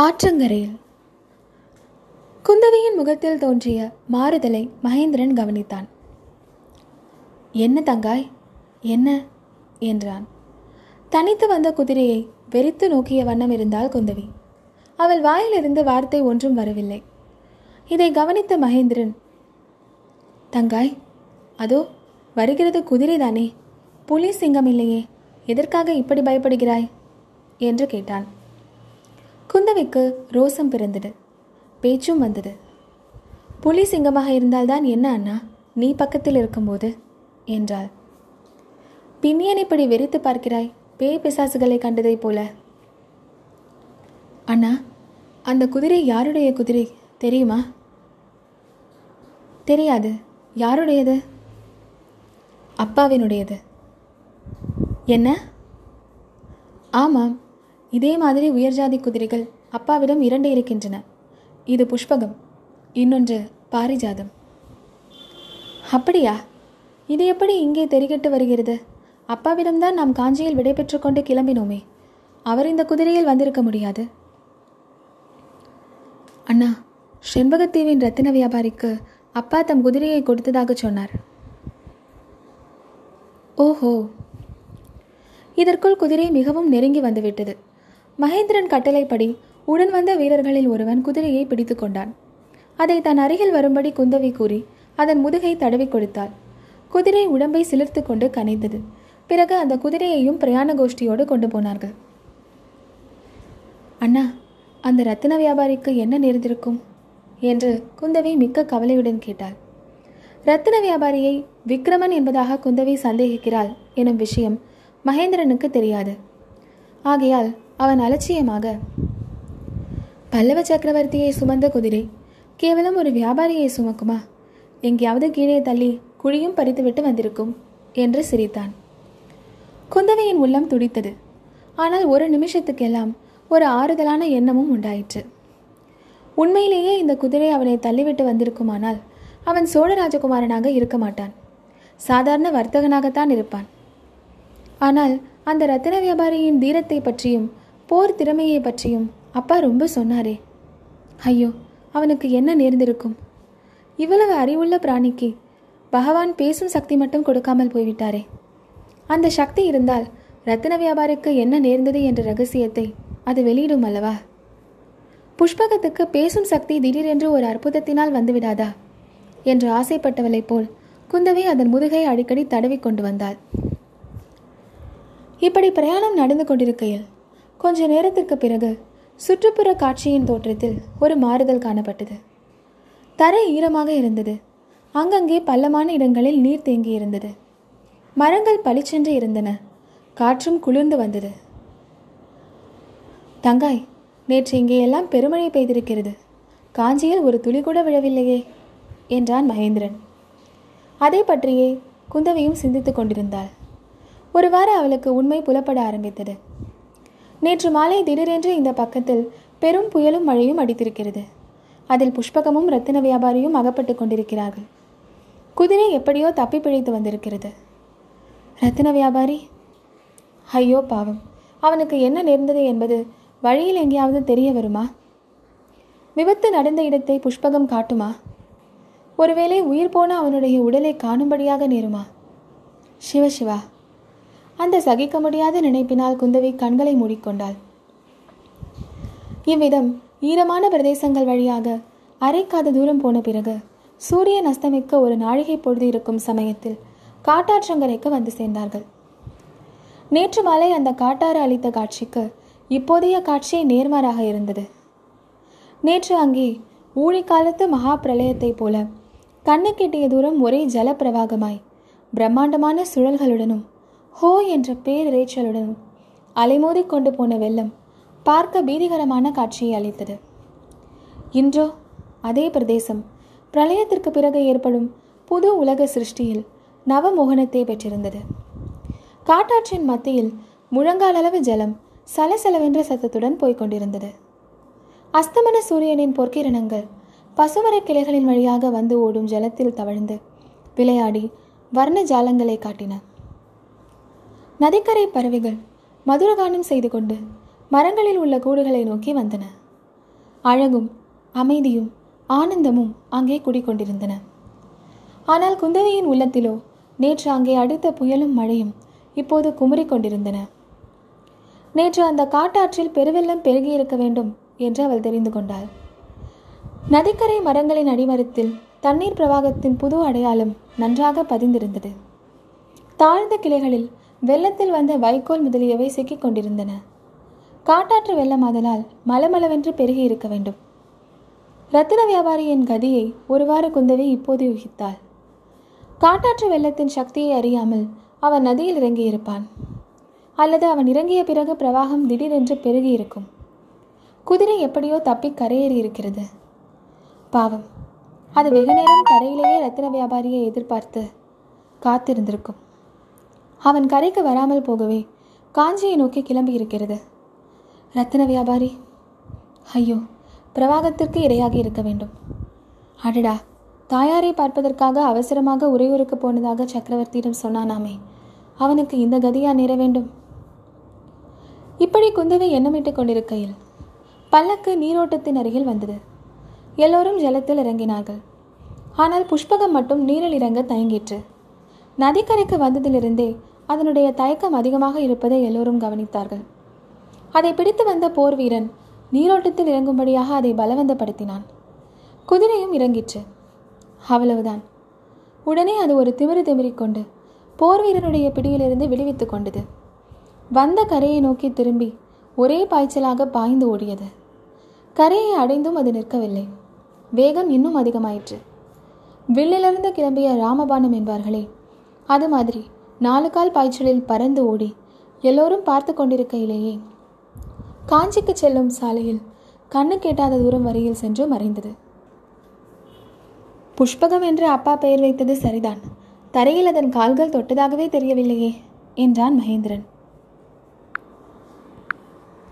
ஆற்றங்கரையில். குந்தவியின் முகத்தில் தோன்றிய மாறுதலை மகேந்திரன் கவனித்தான். என்ன தங்காய்? என்ன? என்றான். தனித்து வந்த குதிரையை வெறித்து நோக்கிய வண்ணம் இருந்தாள் குந்தவி. அவள் வாயிலிருந்து வார்த்தை ஒன்றும் வரவில்லை. இதை கவனித்த மகேந்திரன் தங்காய் அதோ வருகிறது குதிரைதானே புலி சிங்கம் இல்லையே எதற்காக இப்படி பயப்படுகிறாய்? என்று கேட்டான். குந்தவைக்கு ரோசம் பிறந்தது. பேச்சும் வந்தது. புலி சிங்கமாக இருந்தால்தான் என்ன அண்ணா? நீ பக்கத்தில் இருக்கும்போது? என்றாள். பின்னியன் இப்படி வெறித்து பார்க்கிறாய்? பேய் பிசாசுகளை கண்டதைப் போல. அண்ணா அந்த குதிரை யாருடைய குதிரை? தெரியுமா? தெரியாது. யாருடையது? அப்பாவினுடையது. என்ன? ஆமாம். இதே மாதிரி உயர்ஜாதி குதிரைகள் அப்பாவிடம் இரண்டு இருக்கின்றன. இது புஷ்பகம் இன்னொன்று பாரிஜாதம். அப்படியா? இது எப்படி இங்கே தெரிகட்டு வருகிறது? அப்பாவிடம்தான் நாம் காஞ்சியில் விடைபெற்று கொண்டு கிளம்பினோமே. அவர் இந்த குதிரையில் வந்திருக்க முடியாது. அண்ணா செண்பகத்தீவின் ரத்தின வியாபாரிக்கு அப்பா தம் குதிரையை கொடுத்ததாக சொன்னார். ஓஹோ! இதற்குள் குதிரை மிகவும் நெருங்கி வந்துவிட்டது. மகேந்திரன் கட்டளைப்படி உடன் வந்த வீரர்களில் ஒருவன் குதிரையை பிடித்து கொண்டான். அதை தன் அருகில் வரும்படி குந்தவி கூறி அதன் முதுகை தடவி கொடுத்தாள். குதிரை உடம்பை சிலிர்த்து கொண்டு கனைந்தது. பிறகு அந்த குதிரையையும் பிரயாண கோஷ்டியோடு கொண்டு போனார்கள். அண்ணா அந்த ரத்தின வியாபாரிக்கு என்ன நேர்ந்திருக்கும்? என்று குந்தவி மிக்க கவலையுடன் கேட்டாள். ரத்தின வியாபாரியை விக்ரமன் என்பதாக குந்தவி சந்தேகிக்கிறாள் எனும் விஷயம் மகேந்திரனுக்கு தெரியாது. ஆகையால் அவன் அலட்சியமாக. பல்லவ சக்கரவர்த்தியை சுமந்த குதிரை கேவலம் ஒரு வியாபாரியை சுமக்குமா? எங்கேயாவது கீழே தள்ளி குழியும் பறித்துவிட்டு வந்திருக்கும் என்று சிரித்தான். குந்தவையின் உள்ளம் துடித்தது. ஆனால் ஒரு நிமிஷத்துக்கெல்லாம் ஒரு ஆறுதலான எண்ணமும் உண்டாயிற்று. உண்மையிலேயே இந்த குதிரை அவனை தள்ளிவிட்டு வந்திருக்குமானால் அவன் சோழ ராஜகுமாரனாக இருக்க மாட்டான். சாதாரண வர்த்தகனாகத்தான் இருப்பான். ஆனால் அந்த ரத்தின வியாபாரியின் தீரத்தை பற்றியும் போர் திறமையை பற்றியும் அப்பா ரொம்ப சொன்னாரே. ஐயோ அவனுக்கு என்ன நேர்ந்திருக்கும்? இவ்வளவு அறிவுள்ள பிராணிக்கு பகவான் பேசும் சக்தி மட்டும் கொடுக்காமல் போய்விட்டாரே. அந்த சக்தி இருந்தால் ரத்தின வியாபாரிக்கு என்ன நேர்ந்தது என்ற ரகசியத்தை அது வெளியிடும் அல்லவா? புஷ்பகத்துக்கு பேசும் சக்தி திடீரென்று ஒரு அற்புதத்தினால் வந்துவிடாதா? என்று ஆசைப்பட்டவளைப் போல் குந்தவை அதன் முதுகை அடிக்கடி தடவி கொண்டு வந்தாள். இப்படி பிரயாணம் நடந்து கொண்டிருக்கையில் கொஞ்ச நேரத்திற்கு பிறகு சுற்றுப்புற காட்சியின் தோற்றத்தில் ஒரு மாறுதல் காணப்பட்டது. தரை ஈரமாக இருந்தது. அங்கங்கே பள்ளமான இடங்களில் நீர் தேங்கி இருந்தது. மரங்கள் பளிச்சென்று இருந்தன. காற்றும் குளிர்ந்து வந்தது. தங்காய் நேற்று இங்கே எல்லாம் பெருமழை பெய்திருக்கிறது. காஞ்சியில் ஒரு துளி கூட விழவில்லையே என்றான் மகேந்திரன். அதை பற்றியே குந்தவையும் சிந்தித்துக் கொண்டிருந்தாள். ஒருவாறு அவளுக்கு உண்மை புலப்பட ஆரம்பித்தது. நேற்று மாலை திடீரென்று இந்த பக்கத்தில் பெரும் புயலும் மழையும் அடித்திருக்கிறது. அதில் புஷ்பகமும் ரத்தின வியாபாரியும் அகப்பட்டு கொண்டிருக்கிறார்கள். குதிரை எப்படியோ தப்பி பிழைத்து வந்திருக்கிறது. ரத்தின வியாபாரி ஐயோ பாவம் அவனுக்கு என்ன நேர்ந்தது என்பது வழியில் எங்கேயாவது தெரிய வருமா? விபத்து நடந்த இடத்தை புஷ்பகம் காட்டுமா? ஒருவேளை உயிர் போன அவனுடைய உடலை காணும்படியாக நேருமா? சிவசிவா அந்த சகிக்க முடியாத நினைப்பினால் குந்தவி கண்களை மூடிக்கொண்டாள். இவ்விதம் ஈரமான பிரதேசங்கள் வழியாக அரைக்காத தூரம் போன பிறகு சூரியன் அஸ்தமிக்க ஒரு நாழிகை பொழுது இருக்கும் சமயத்தில் காட்டாற்றங்கரைக்கு வந்து சேர்ந்தார்கள். நேற்று மாலை அந்த காட்டாறு அளித்த காட்சிக்கு இப்போதைய காட்சி நேர்மாறாக இருந்தது. நேற்று அங்கே ஊழிக்காலத்து மகா பிரளயத்தைப் போல கண்ணுக்கெட்டிய தூரம் ஒரே ஜலப்பிரவாகமாய் பிரம்மாண்டமான சுழல்களுடனும் ஹோ என்ற பேரிரைச்சலுடன் அலைமோதி கொண்டு போன வெள்ளம் பார்க்க பீதிகரமான காட்சியை அளித்தது. இன்றோ அதே பிரதேசம் பிரளயத்திற்கு பிறகு ஏற்படும் புது உலக சிருஷ்டியில் நவமோகனத்தை பெற்றிருந்தது. காட்டாற்றின் மத்தியில் முழங்காலளவு ஜலம் சலசலவென்ற சத்தத்துடன் போய்க் கொண்டிருந்தது. அஸ்தமன சூரியனின் பொற்கிரணங்கள் பசுமரக் கிளைகளின் வழியாக வந்து ஓடும் ஜலத்தில் தவழ்ந்து விளையாடி வர்ண ஜாலங்களை காட்டின. நதிக்கரை பறவைகள் மதுரகானம் செய்து கொண்டு மரங்களில் உள்ள கூடுகளை நோக்கி வந்தன. அழகும் அமைதியும் ஆனந்தமும் அங்கே குடிக்கொண்டிருந்தன ஆனால் குந்தவையின் உள்ளத்திலோ நேற்று அங்கே அடித்த புயலும் மழையும் இப்போது குமுறிக் கொண்டிருந்தன. நேற்று அந்த காட்டாற்றில் பெருவெள்ளம் பெருகியிருக்க வேண்டும் என்று அவள் தெரிந்து கொண்டாள். நதிக்கரை மரங்களின் அடிமரத்தில் தண்ணீர் பிரவாகத்தின் புது அடையாளம் நன்றாக பதிந்திருந்தது. தாழ்ந்த கிளைகளில் வெள்ளத்தில் வந்த வைக்கோல் முதலியவை சிக்கிக் கொண்டிருந்தன. காட்டாற்று வெள்ளம் அதனால் மலமளவென்று பெருகி இருக்க வேண்டும். ரத்தின வியாபாரியின் கதியை ஒருவாறு குந்தவை இப்போது யூகித்தாள். காட்டாற்று வெள்ளத்தின் சக்தியை அறியாமல் அவன் நதியில் இறங்கியிருப்பான். அல்லது அவன் இறங்கிய பிறகு பிரவாகம் திடீரென்று பெருகி இருக்கும். குதிரை எப்படியோ தப்பி கரையேறி இருக்கிறது. பாவம். அது வெகு நேரம் கரையிலேயே ரத்தின வியாபாரியை எதிர்பார்த்து காத்திருந்திருக்கும். அவன் கரைக்கு வராமல் போகவே காஞ்சியை நோக்கி கிளம்பி இருக்கிறது. ரத்தின வியாபாரி ஐயோ பிரவாகத்திற்கு இரையாகி இருக்க வேண்டும். அடடா தாயாரை பார்ப்பதற்காக அவசரமாக உறையூருக்கு போனதாக சக்கரவர்த்தியிடம் சொன்னானாமே அவனுக்கு இந்த கதியா நேர வேண்டும்? இப்படி குந்தவை எண்ணமிட்டுக் கொண்டிருக்கையில் பல்லக்கு நீரோட்டத்தின் அருகில் வந்தது. எல்லோரும் ஜலத்தில் இறங்கினார்கள். ஆனால் புஷ்பகம் மட்டும் நீரில் இறங்க தயங்கிற்று. நதிக்கரைக்கு வந்ததிலிருந்தே அதனுடைய தயக்கம் அதிகமாக இருப்பதை எல்லோரும் கவனித்தார்கள். அதை பிடித்து வந்த போர் வீரன் நீரோட்டத்தில் இறங்கும்படியாக அதை பலவந்தப்படுத்தினான். குதிரையும் இறங்கிற்று. அவ்வளவுதான். உடனே அது ஒரு திமிரு திமிரிக்கொண்டு போர் வீரனுடைய பிடியிலிருந்து விடுவித்துக் கொண்டது. வந்த கரையை நோக்கி திரும்பி ஒரே பாய்ச்சலாக பாய்ந்து ஓடியது. கரையை அடைந்தும் அது நிற்கவில்லை. வேகம் இன்னும் அதிகமாயிற்று. வில்லிலிருந்து கிளம்பிய ராமபானம் என்பார்களே அது மாதிரி. நாலு கால் பாய்ச்சலில் பறந்து ஓடி எல்லோரும் பார்த்து கொண்டிருக்கையிலேயே. காஞ்சிக்கு செல்லும் சாலையில் கண்ணு கேட்டாத தூரம் வரையில் சென்று மறைந்தது. புஷ்பகம் என்று அப்பா பெயர் வைத்தது சரிதான். தரையில் அதன் கால்கள் தொட்டதாகவே தெரியவில்லையே என்றான் மகேந்திரன்.